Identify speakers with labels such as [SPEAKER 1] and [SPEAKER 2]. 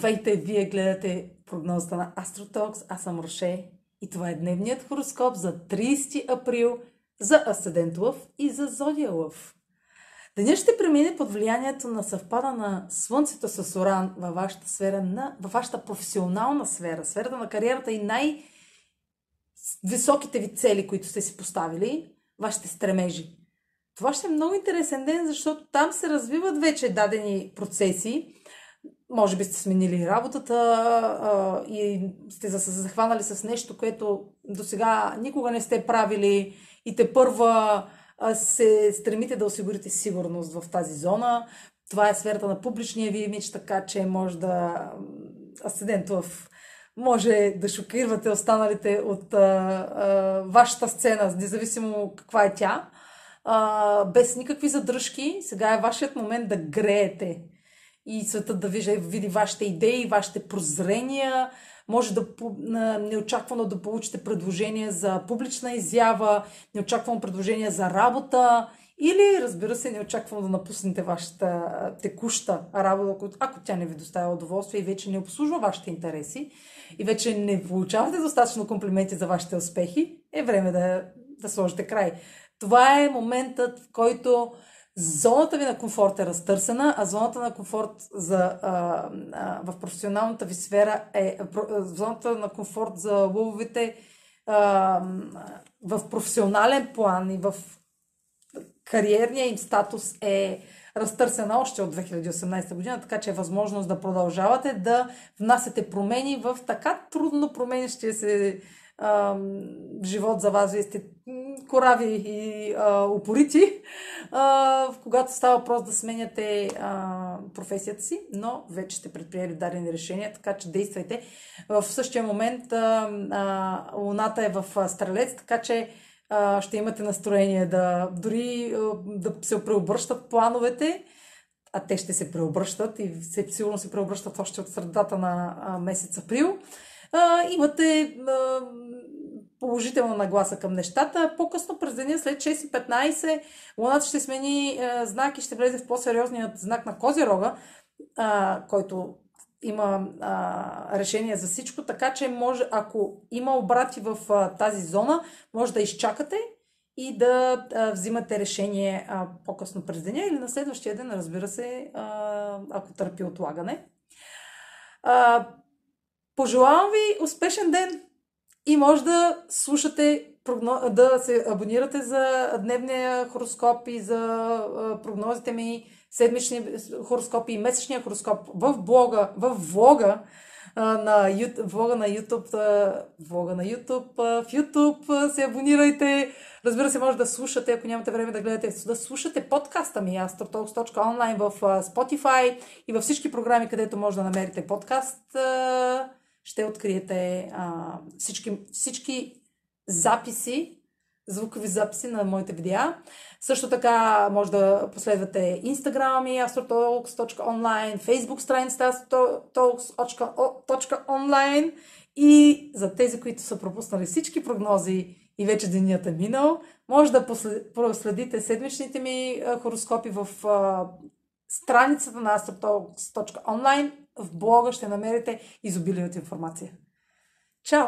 [SPEAKER 1] Здравейте, вие гледате прогнозата на Астротокс. Аз съм Роше и това е дневният хороскоп за 30 април за Асцендент Лъв и за Зодия Лъв. Денят ще премине под влиянието на съвпада на Слънцето с Оран във вашата сфера, на, във вашата професионална сфера, сферата на кариерата и най-високите ви цели, които сте си поставили, вашите стремежи. Това ще е много интересен ден, защото там се развиват вече дадени процеси, може би сте сменили работата а, и сте се захванали с нещо, което до сега никога не сте правили и те първа се стремите да осигурите сигурност в тази зона. Това е сферата на публичния ви имидж, така че може да асцендент в може да шокирате останалите от а, а, вашата сцена, независимо каква е тя, а, без никакви задръжки. Сега е вашият момент да греете и светът да види, види вашите идеи, вашите прозрения. Може да неочаквано да получите предложение за публична изява, неочаквано предложение за работа или, разбира се, неочаквано да напуснете вашата текуща работа, ако тя не ви доставя удоволствие и вече не обслужва вашите интереси и вече не получавате достатъчно комплименти за вашите успехи, е време да, да сложите край. Това е моментът, в който Зоната ви на комфорт е разтърсена, а зоната на комфорт за, а, а, в професионалната ви сфера е зоната на комфорт за лъвовите а, в професионален план и в кариерния им статус е разтърсена още от 2018 година, така че е възможност да продължавате да внасяте промени в така трудно променящия се а, живот за вас. Вие сте корави и а, упорити, а, когато става въпрос да сменяте а, професията си, но вече сте предприели дадени решения, така че действайте. В същия момент а, а, Луната е в Стрелец, така че а, ще имате настроение да дори а, да се преобръщат плановете, а те ще се преобръщат и се, сигурно се преобръщат още от средата на а, месец април. А, имате а, положителна нагласа към нещата. По-късно през деня, след 6.15, Луната ще смени е, знак и ще влезе в по-сериозният знак на Козирога, е, който има а, решение за всичко, така че може, ако има обрати в а, тази зона, може да изчакате и да а, взимате решение а, по-късно през деня или на следващия ден, разбира се, а, ако търпи отлагане. А, пожелавам ви успешен ден! И може да слушате, да се абонирате за дневния хороскоп и за прогнозите ми, седмични хороскопи и месечния хороскоп в блога, в влога на YouTube, влога на YouTube, влога на YouTube, в YouTube се абонирайте. Разбира се, може да слушате, ако нямате време да гледате, да слушате подкаста ми astrotalks.online в Spotify и във всички програми, където може да намерите подкаст ще откриете а, всички, всички записи, звукови записи на моите видеа. Също така може да последвате Instagram и astrotalks.online, Facebook страницата astrotalks.online и за тези, които са пропуснали всички прогнози и вече денят е минал, може да проследите седмичните ми хороскопи в страницата на astrotalks.online в блога ще намерите изобилие от информация. Чао!